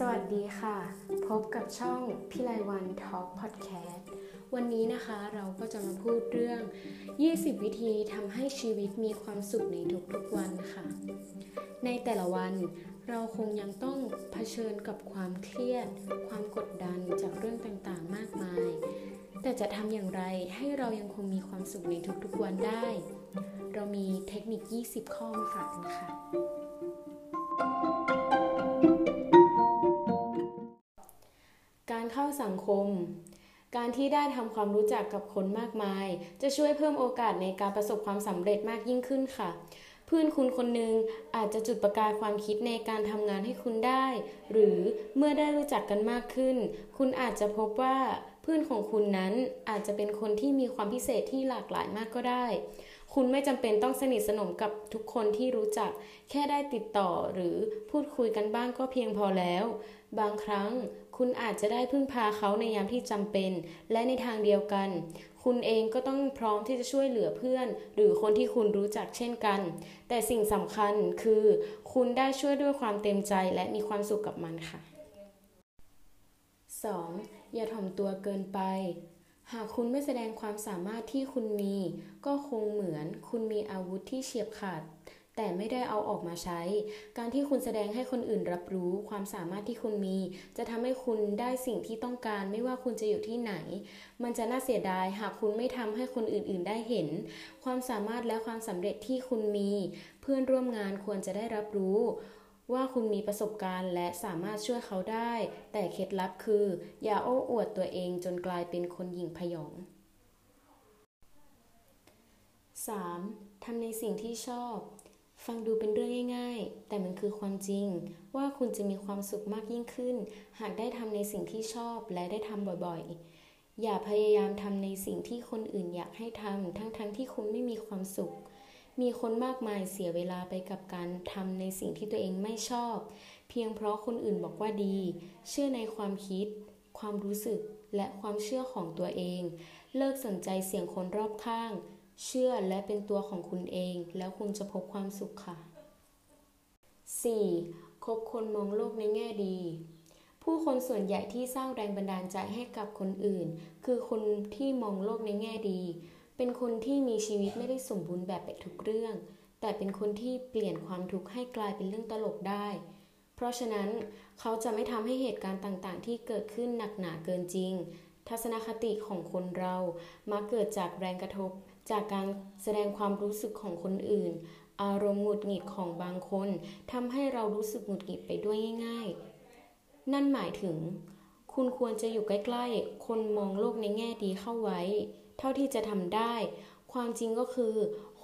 สวัสดีค่ะ พบกับช่องพิไลวันทอล์กพอดแคสต์วันนี้นะคะเราก็จะมาพูดเรื่อง 20 วิธีทำให้ชีวิตมีความสุขในทุกๆวันค่ะ ในแต่ละวันเราคงยังต้องเผชิญกับความเครียด ความกดดันจากเรื่องต่างๆมากมาย แต่จะทำอย่างไรให้เรายังคงมีความสุขในทุกๆวันได้ เรามีเทคนิค 20 ข้อมาฝากกันค่ะ เข้าสังคม การที่ได้ทำความรู้จักกับคนมากมาย จะช่วยเพิ่มโอกาสในการประสบความสำเร็จมากยิ่งขึ้นค่ะ เพื่อนคุณคนหนึ่งอาจจะจุดประกายความคิดในการทำงานให้คุณได้ หรือเมื่อได้รู้จักกันมากขึ้น คุณอาจจะพบว่าเพื่อนของคุณนั้นอาจจะเป็นคนที่มีความพิเศษที่หลากหลายมากก็ได้ คุณไม่จำเป็นต้องสนิทสนมกับทุกคนที่รู้จัก แค่ได้ติดต่อหรือพูดคุยกันบ้างก็เพียงพอแล้ว บางครั้ง คุณอาจจะได้พึ่งพาเขาในยามที่จำเป็น และในทางเดียวกัน คุณเองก็ต้องพร้อมที่จะช่วยเหลือเพื่อน หรือคนที่คุณรู้จักเช่นกัน แต่สิ่งสำคัญคือ คุณได้ช่วยด้วยความเต็มใจและมีความสุขกับมันค่ะ 2. อย่าถ่อมตัวเกินไป หากคุณไม่แสดงความสามารถที่คุณมี ก็คงเหมือนคุณมีอาวุธที่เฉียบขาด แต่ไม่ได้เอาออกมาใช้ การที่คุณแสดงให้คนอื่นรับรู้ความสามารถที่คุณมี จะทำให้คุณได้สิ่งที่ต้องการ ไม่ว่าคุณจะอยู่ที่ไหน มันจะน่าเสียดายหากคุณไม่ทำให้คนอื่นๆ ได้เห็น ความสามารถและความสำเร็จที่คุณมี เพื่อนร่วมงานควรจะได้รับรู้ว่าคุณมีประสบการณ์และสามารถช่วยเขาได้ แต่เคล็ดลับคือ อย่าโอ้อวดตัวเองจนกลายเป็นคนหยิ่งพยอง 3. ทำในสิ่งที่ชอบ ฟังดูเป็นเรื่องง่ายๆ แต่มันคือความจริง ว่าคุณจะมีความสุขมากยิ่งขึ้น หากได้ทำในสิ่งที่ชอบและได้ทำบ่อยๆ อย่าพยายามทำในสิ่งที่คนอื่นอยากให้ทำทั้งๆทที่คุณไม่มีความสุข มีคนมากมายเสียเวลาไปกับการทำในสิ่งที่ตัวเองไม่ชอบ เพียงเพราะคนอื่นบอกว่าดี เชื่อในความคิด ความรู้สึกและความเชื่อของตัวเอง เลิกสนใจเสียงคนรอบข้าง เชื่อและเป็นตัวของคุณเอง แล้วคุณจะพบความสุขค่ะ 4. คบคนมองโลกในแง่ดี ผู้คนส่วนใหญ่ที่สร้างแรงบันดาลใจให้กับคนอื่น คือคนที่มองโลกในแง่ดี เป็นคนที่มีชีวิตไม่ได้สมบูรณ์แบบไปทุกเรื่อง แต่เป็นคนที่เปลี่ยนความทุกข์ให้กลายเป็นเรื่องตลกได้ เพราะฉะนั้นเขาจะไม่ทำให้เหตุการณ์ต่างๆ ที่เกิดขึ้นหนักหนาเกินจริง ทัศนคติของคนเรามักเกิดจากแรงกระทบ จากการแสดงความรู้สึกของคนอื่น อารมณ์หงุดหงิดของบางคนทำให้เรารู้สึกหงุดหงิดไปด้วยง่าย ๆ นั่นหมายถึง คุณควรจะอยู่ใกล้ๆ คนมองโลกในแง่ดีเข้าไว้ เท่าที่จะทำได้ ความจริงก็คือ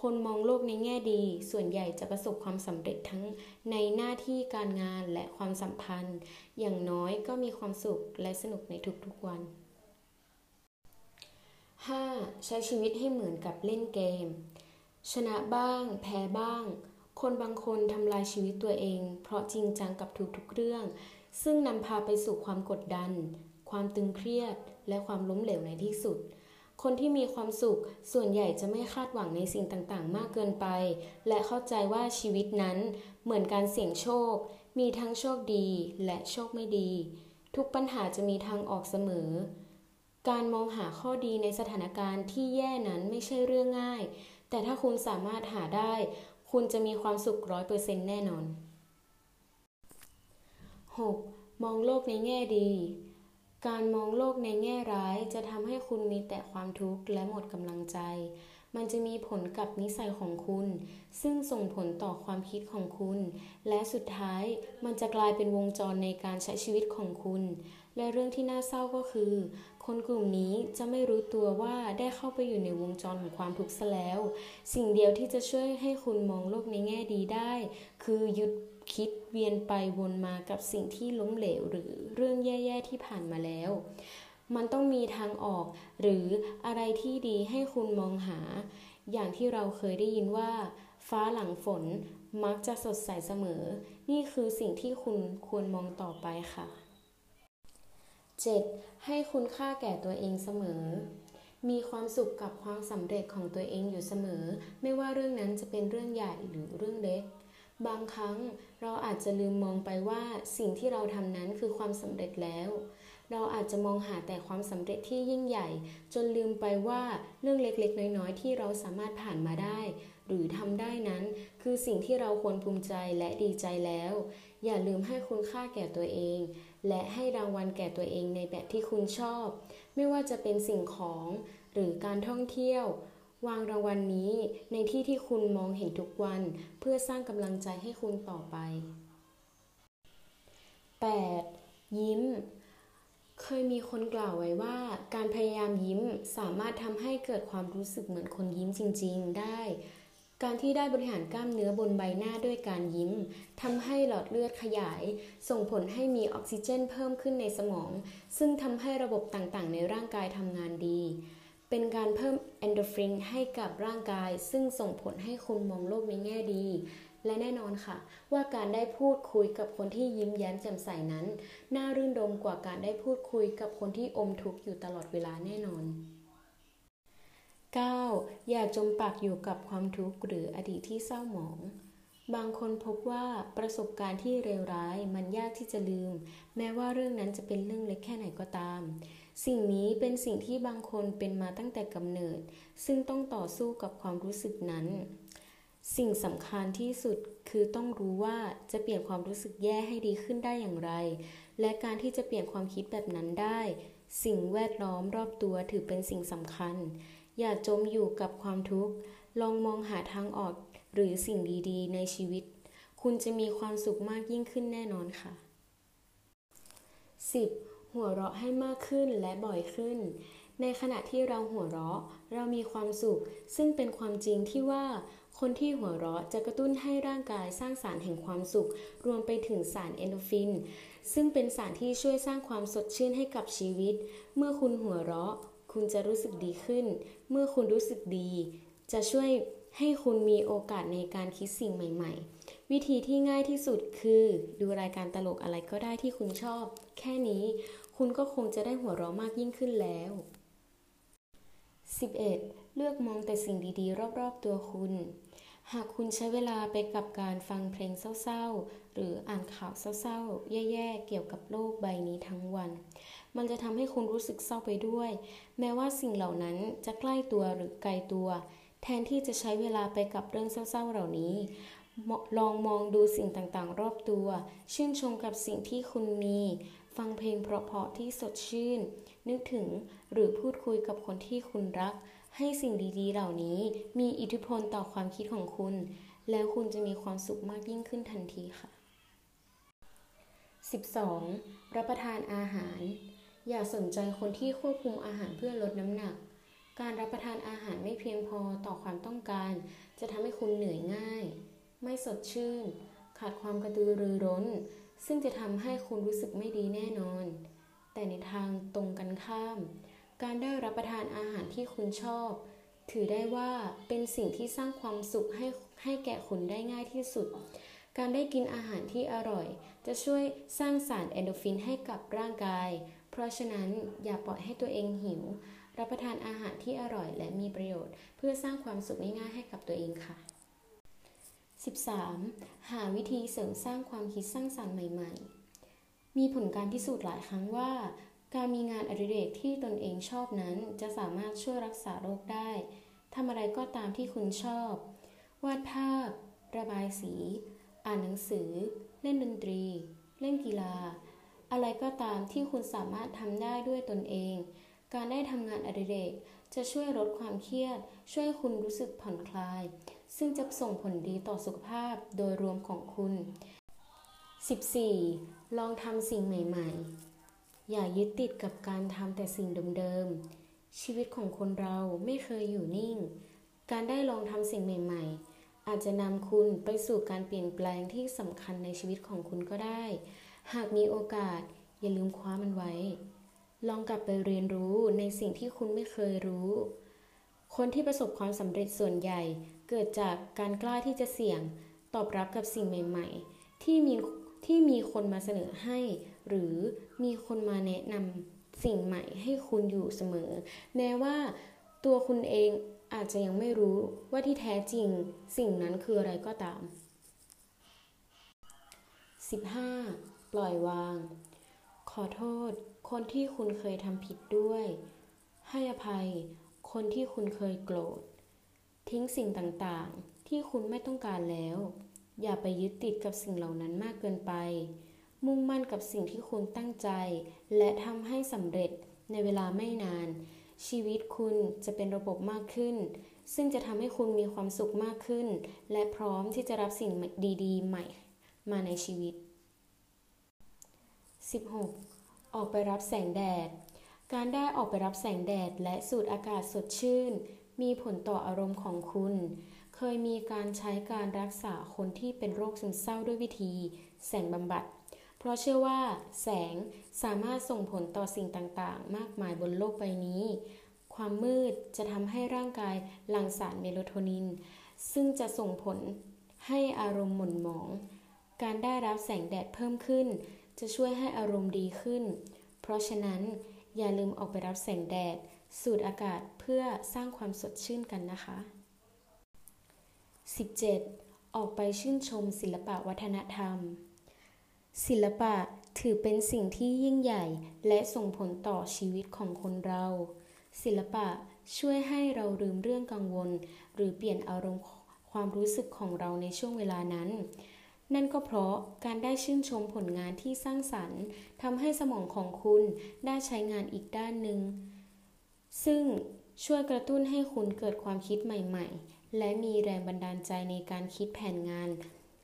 คนมองโลกในแง่ดี ส่วนใหญ่จะประสบความสำเร็จทั้งในหน้าที่การงานและความสัมพันธ์ อย่างน้อยก็มีความสุขและสนุกในทุกๆวัน 5. ใช้ชีวิตให้เหมือนกับเล่นเกม ชนะบ้าง แพ้บ้าง คนบางคนทำลายชีวิตตัวเอง เพราะจริงจังกับทุกๆเรื่อง ซึ่งนำพาไปสู่ความกดดัน ความตึงเครียด และความล้มเหลวในที่สุด คนที่มีความสุขส่วนใหญ่จะไม่คาดหวังในสิ่งต่างๆ มากเกินไป และเข้าใจว่าชีวิตนั้นเหมือนการเสี่ยงโชค มีทั้งโชคดีและโชคไม่ดี ทุกปัญหาจะมีทางออกเสมอ การมองหาข้อดีในสถานการณ์ที่แย่นั้นไม่ใช่เรื่องง่าย แต่ถ้าคุณสามารถหาได้ คุณจะมีความสุขร้อยเปอร์เซ็นต์แน่นอน 6. มองโลกในแง่ดี การมองโลกในแง่ร้ายจะทำให้คุณมีแต่ความทุกข์และหมดกำลังใจ มันจะมีผลกับนิสัยของคุณ ซึ่งส่งผลต่อความคิดของคุณ และสุดท้ายมันจะกลายเป็นวงจรในการใช้ชีวิตของคุณ และเรื่องที่น่าเศร้าก็คือ คนกลุ่มนี้จะไม่รู้ตัวว่าได้เข้าไปอยู่ในวงจรของความทุกข์ซะแล้ว สิ่งเดียวที่จะช่วยให้คุณมองโลกในแง่ดีได้ คือหยุดคิดเวียนไปวนมากับสิ่งที่ล้มเหลวหรือเรื่องแย่ๆที่ผ่านมาแล้ว มันต้องมีทางออก หรืออะไรที่ดีให้คุณมองหา อย่างที่เราเคยได้ยินว่า ฟ้าหลังฝนมักจะสดใสเสมอ นี่คือสิ่งที่คุณควรมองต่อไปค่ะ 7. ให้คุณค่าแก่ตัวเองเสมอ มีความสุขกับความสำเร็จของตัวเองอยู่เสมอ ไม่ว่าเรื่องนั้นจะเป็นเรื่องใหญ่หรือเรื่องเล็ก บางครั้งเราอาจจะลืมมองไปว่าสิ่งที่เราทำนั้นคือความสำเร็จแล้ว เราอาจจะมองหาแต่ความสำเร็จที่ยิ่งใหญ่ จนลืมไปว่าเรื่องเล็กๆ น้อยๆ ที่เราสามารถผ่านมาได้ หรือทำได้นั้น คือสิ่งที่เราควรภูมิใจและดีใจแล้ว อย่าลืมให้คุณค่าแก่ตัวเอง และให้รางวัลแก่ตัวเองในแบบที่คุณชอบ ไม่ว่าจะเป็นสิ่งของหรือการท่องเที่ยว วางรางวัลนนี้ในที่ที่คุณมองเห็นทุกวัน เพื่อสร้างกำลังใจให้คุณต่อไป 8. ยิ้มเคยมีคนกล่าวไว้ว่า การพยายามยิ้มสามารถทำให้เกิดความรู้สึกเหมือนคนยิ้มจริง ๆ ได้ การที่ได้บริหารกล้ามเนื้อบนใบหน้าด้วยการยิ้มทำให้หลอดเลือดขยาย ส่งผลให้มีออกซิเจนเพิ่มขึ้นในสมอง ซึ่งทำให้ระบบต่างๆ ในร่างกายทำงานดี เป็นการเพิ่มเอนโดฟินให้กับร่างกาย ซึ่งส่งผลให้คุณมองโลกในแง่ดี และแน่นอนค่ะ ว่าการได้พูดคุยกับคนที่ยิ้มแย้มแจ่มใสนั้น น่ารื่นรมกว่าการได้พูดคุยกับคนที่อมทุกข์อยู่ตลอดเวลาแน่นอน 9. อย่าจมปักอยู่กับความทุกข์หรืออดีตที่เศร้าหมอง บางคนพบว่าประสบการณ์ที่เลวร้ายมันยากที่จะลืม แม้ว่าเรื่องนั้นจะเป็นเรื่องเล็กแค่ไหนก็ตาม สิ่งนี้เป็นสิ่งที่บางคนเป็นมาตั้งแต่กำเนิด ซึ่งต้องต่อสู้กับความรู้สึกนั้น สิ่งสำคัญที่สุดคือต้องรู้ว่าจะเปลี่ยนความรู้สึกแย่ให้ดีขึ้นได้อย่างไร และการที่จะเปลี่ยนความคิดแบบนั้นได้ สิ่งแวดล้อมรอบตัวถือเป็นสิ่งสำคัญ อย่าจมอยู่กับความทุกข์ ลองมองหาทางออกหรือสิ่งดีๆ ในชีวิต คุณจะมีความสุขมากยิ่งขึ้นแน่นอนค่ะ 10. หัวเราะให้มากขึ้นและบ่อยขึ้น ในขณะที่เราหัวเราะ เรามีความสุข ซึ่งเป็นความจริงที่ว่า คนที่หัวเราะจะกระตุ้นให้ร่างกายสร้างสารแห่งความสุข รวมไปถึงสารเอนโดฟิน ซึ่งเป็นสารที่ช่วยสร้างความสดชื่นให้กับชีวิต เมื่อคุณหัวเราะ คุณจะรู้สึกดีขึ้น เมื่อคุณรู้สึกดี จะช่วยให้คุณมีโอกาสในการคิดสิ่งใหม่ ๆ วิธีที่ง่ายที่สุดคือ ดูรายการตลกอะไรก็ได้ที่คุณชอบ แค่นี้ คุณก็คงจะได้หัวเราะมากยิ่งขึ้นแล้ว 11. เลือกมองแต่สิ่งดีๆ รอบ ๆ ตัวคุณ หากคุณใช้เวลาไปกับการฟังเพลงเศร้าๆ หรืออ่านข่าวเศร้าๆ แย่ๆ เกี่ยวกับโลกใบนี้ทั้งวัน มันจะทำให้คุณรู้สึกเศร้าไปด้วย แม้ว่าสิ่งเหล่านั้นจะใกล้ตัวหรือไกลตัว แทนที่จะใช้เวลาไปกับเรื่องเศร้าๆ เหล่านี้ ลองมองดูสิ่งต่างๆ รอบตัว ชื่นชมกับสิ่งที่คุณมี ฟังเพลงเพราะๆที่สดชื่น นึกถึงหรือพูดคุยกับคนที่คุณรัก ให้สิ่งดีๆ เหล่านี้มีอิทธิพลต่อความคิดของคุณ แล้วคุณจะมีความสุขมากยิ่งขึ้นทันทีค่ะ 12. รับประทานอาหาร อย่าสนใจคนที่ควบคุมอาหารเพื่อลดน้ำหนัก การรับประทานอาหารไม่เพียงพอต่อความต้องการ จะทำให้คุณเหนื่อยง่าย ไม่สดชื่น ขาดความกระตือรือร้น ซึ่งจะทำให้คุณรู้สึกไม่ดีแน่นอน แต่ในทางตรงกันข้าม การได้รับประทานอาหารที่คุณชอบ ถือได้ว่าเป็นสิ่งที่สร้างความสุขให้ให้แก่คุณได้ง่ายที่สุด การได้กินอาหารที่อร่อย จะช่วยสร้างสารเอนโดฟินให้กับร่างกาย เพราะฉะนั้นอย่าปล่อยให้ตัวเองหิว รับประทานอาหารที่อร่อยและมีประโยชน์ เพื่อสร้างความสุขง่ายๆให้กับตัวเองค่ะ 13. หาวิธีเสริมสร้างความคิดสร้างสรรค์ใหม่ ๆ มีผลการพิสูจน์หลายครั้งว่า การมีงานอดิเรกที่ตนเองชอบนั้น จะสามารถช่วยรักษาโรคได้ทำอะไรก็ตามที่คุณชอบ วาดภาพ ระบายสี อ่านหนังสือ เล่นดนตรี เล่นกีฬา อะไรก็ตามที่คุณสามารถทำได้ด้วยตนเอง การได้ทำงานอดิเรก จะช่วยลดความเครียด ช่วยคุณรู้สึกผ่อนคลาย ซึ่งจะส่งผลดีต่อสุขภาพโดยรวมของคุณ 14. ลองทำสิ่งใหม่ ๆ อย่ายึดติดกับการทำแต่สิ่งเดิมๆ ชีวิตของคนเราไม่เคยอยู่นิ่ง การได้ลองทำสิ่งใหม่ ๆ อาจจะนำคุณไปสู่การเปลี่ยนแปลงที่สำคัญในชีวิตของคุณก็ได้ หากมีโอกาสอย่าลืมคว้ามันไว้ ลองกลับไปเรียนรู้ในสิ่งที่คุณไม่เคยรู้ คนที่ประสบความสำเร็จส่วนใหญ่ เกิดจากการกล้าที่จะเสี่ยง ตอบรับกับสิ่งใหม่ ๆ ที่มีที่มีคนมาเสนอให้ หรือมีคนมาแนะนำสิ่งใหม่ให้คุณอยู่เสมอ แม้ว่าตัวคุณเองอาจจะยังไม่รู้ว่าที่แท้จริงสิ่งนั้นคืออะไรก็ตาม 15. ปล่อยวาง ขอโทษ คนที่คุณเคยทำผิดด้วย ให้อภัย คนที่คุณเคยโกรธ ทิ้งสิ่งต่างๆ ที่คุณไม่ต้องการแล้ว อย่าไปยึดติดกับสิ่งเหล่านั้นมากเกินไป มุ่งมั่นกับสิ่งที่คุณตั้งใจ และทำให้สำเร็จในเวลาไม่นาน ชีวิตคุณจะเป็นระบบมากขึ้น ซึ่งจะทำให้คุณมีความสุขมากขึ้น และพร้อมที่จะรับสิ่งดีๆ ใหม่ มาในชีวิต 16. ออกไปรับแสงแดด การได้ออกไปรับแสงแดดและสูดอากาศสดชื่น มีผลต่ออารมณ์ของคุณ เคยมีการใช้การรักษาคนที่เป็นโรคซึมเศร้าด้วยวิธี แสงบำบัด เพราะเชื่อว่า แสงสามารถส่งผลต่อสิ่งต่างๆ มากมายบนโลกใบนี้ ความมืดจะทำให้ร่างกายหลั่งสารเมโลโทนิน ซึ่งจะส่งผลให้อารมณ์หม่นหมอง การได้รับแสงแดดเพิ่มขึ้น จะช่วยให้อารมณ์ดีขึ้น เพราะฉะนั้นอย่าลืมออกไปรับแสงแดด สูดอากาศเพื่อสร้างความสดชื่นกันนะคะ 17. ออกไปชื่นชมศิลปะวัฒนธรรม ศิลปะถือเป็นสิ่งที่ยิ่งใหญ่ และส่งผลต่อชีวิตของคนเรา ศิลปะช่วยให้เราลืมเรื่องกังวล หรือเปลี่ยนอารมณ์ความรู้สึกของเราในช่วงเวลานั้น นั่นก็เพราะการได้ชื่นชมผลงานที่สร้างสรรค์ทำให้สมองของคุณได้ใช้งานอีกด้านหนึ่ง ซึ่งช่วยกระตุ้นให้คุณเกิดความคิดใหม่ๆ และมีแรงบันดาลใจในการคิดแผนงาน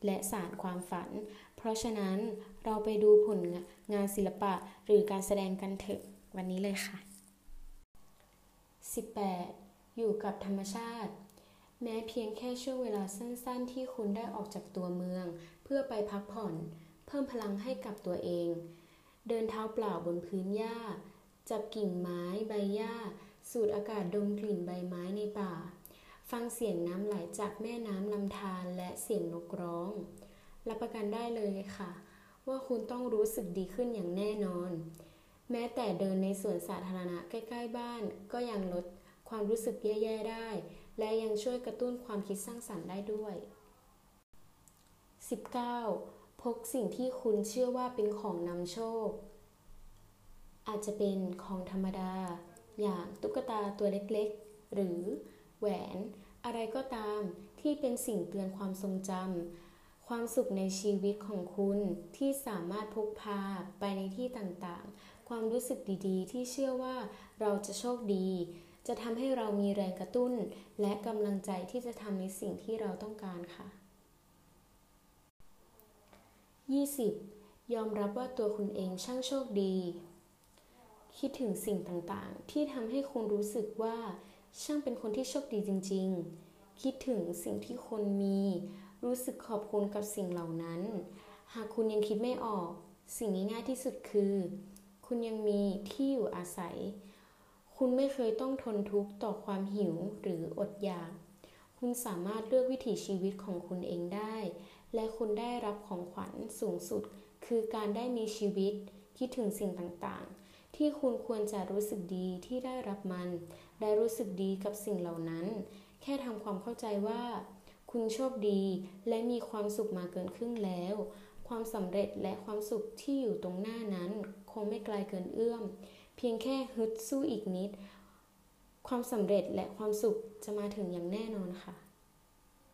และสารความฝัน เพราะฉะนั้นเราไปดูผลงานศิลปะหรือการแสดงกันเถอะวันนี้เลยค่ะ 18. อยู่กับธรรมชาติแม้เพียงแค่ช่วงเวลาสั้นๆ ที่คุณได้ออกจากตัวเมือง พื่อไปพักผ่อน เพิ่มพลังให้กับตัวเอง เดินเท้าเปล่าบนพื้นหญ้า จับกิ่งไม้ใบหญ้า สูดอากาศดมกลิ่นใบไม้ในป่า ฟังเสียงน้ำไหลจากแม่น้ำลำธารและเสียงนกร้อง รับประกันได้เลยค่ะ ว่าคุณต้องรู้สึกดีขึ้นอย่างแน่นอน แม้แต่เดินในสวนสาธารณะใกล้ ๆ บ้านก็ยังลดความรู้สึกแย่ ๆ ได้ และยังช่วยกระตุ้นความคิดสร้างสรรค์ได้ด้วย 19. พกสิ่งที่คุณเชื่อว่าเป็นของนำโชค อาจจะเป็นของธรรมดา อย่างตุ๊กตาตัวเล็กๆ หรือแหวนอะไรก็ตามที่เป็นสิ่งเตือนความทรงจำความสุขในชีวิตของคุณที่สามารถพกพาไปในที่ต่างๆ ความรู้สึกดีๆ ที่เชื่อว่าเราจะโชคดี จะทำให้เรามีแรงกระตุ้น และกำลังใจที่จะทำในสิ่งที่เราต้องการค่ะ 20. ยอมรับว่าตัวคุณเองช่างโชคดี คิดถึงสิ่งต่างๆ ที่ทำให้คุณรู้สึกว่าช่างเป็นคนที่โชคดีจริง ๆ คิดถึงสิ่งที่คนมี รู้สึกขอบคุณกับสิ่งเหล่านั้น หากคุณยังคิดไม่ออก สิ่งง่ายๆที่สุดคือ คุณยังมีที่อยู่อาศัย คุณไม่เคยต้องทนทุกข์ต่อความหิวหรืออดอยาก คุณสามารถเลือกวิถีชีวิตของคุณเองได้ และคุณได้รับของขวัญสูงสุด คือการได้มีชีวิต คิดถึงสิ่งต่างๆ ที่คุณควรจะรู้สึกดีที่ได้รับมันได้รู้สึกดีกับสิ่งเหล่านั้น แค่ทำความเข้าใจว่า คุณโชคดีและมีความสุขมาเกินครึ่งแล้ว ความสำเร็จและความสุขที่อยู่ตรงหน้านั้น คงไม่ไกลเกินเอื้อม เพียงแค่ฮึดสู้อีกนิด ความสำเร็จและความสุขจะมาถึงอย่างแน่นอนค่ะ